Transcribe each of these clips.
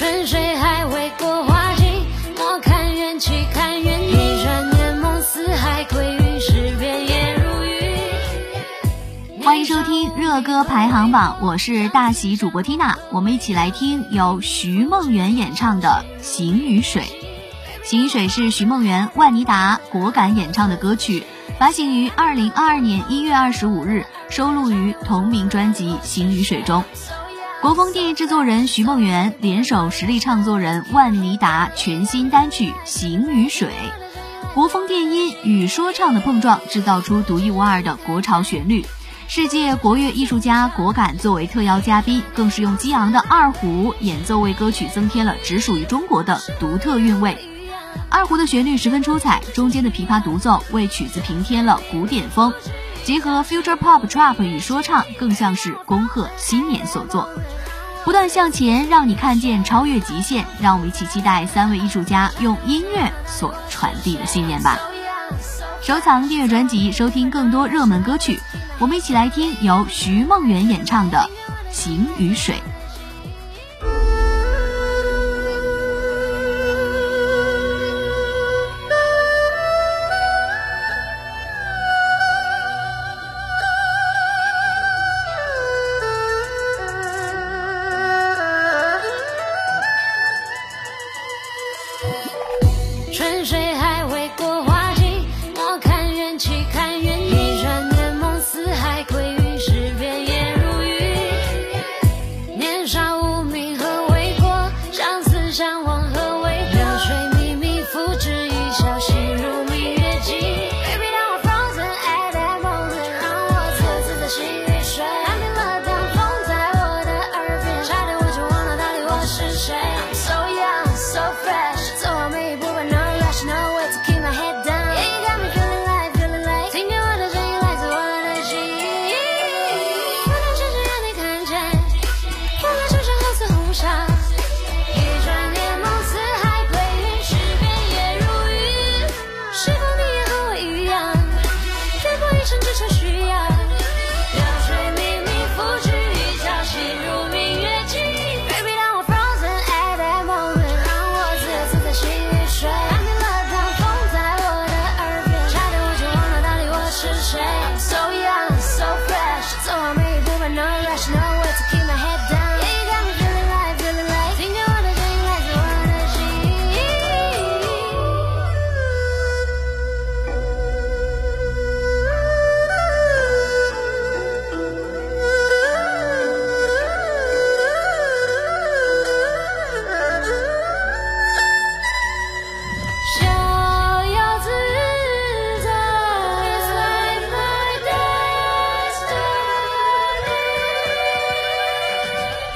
春水还未过花尽，莫看缘起看缘尽。一转眼梦似海，归于诗篇也如雨。欢迎收听热歌排行榜，我是大喜主播缇娜，我们一起来听由徐梦圆演唱的《行于水》。《行于水》是徐梦圆、万妮达果敢演唱的歌曲，发行于二零二二年一月二十五日，收录于同名专辑《行于水》中。国风电影制作人徐梦圆联手实力唱作人万妮达全新单曲《行于水》，国风电音与说唱的碰撞，制造出独一无二的国潮旋律。世界国乐艺术家果敢作为特邀嘉宾，更是用激昂的二胡演奏为歌曲增添了只属于中国的独特韵味。二胡的旋律十分出彩，中间的琵琶独奏为曲子平添了古典风。结合 future pop trap 与说唱，更像是恭贺新年所作。不断向前，让你看见超越极限。让我们一起期待三位艺术家用音乐所传递的信念吧。收藏订阅专辑，收听更多热门歌曲。我们一起来听由徐梦圆演唱的《行与水》。春水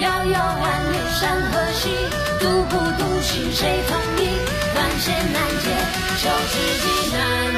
遥遥万里山河兮，独步独行谁同意？万险难解，求知己难。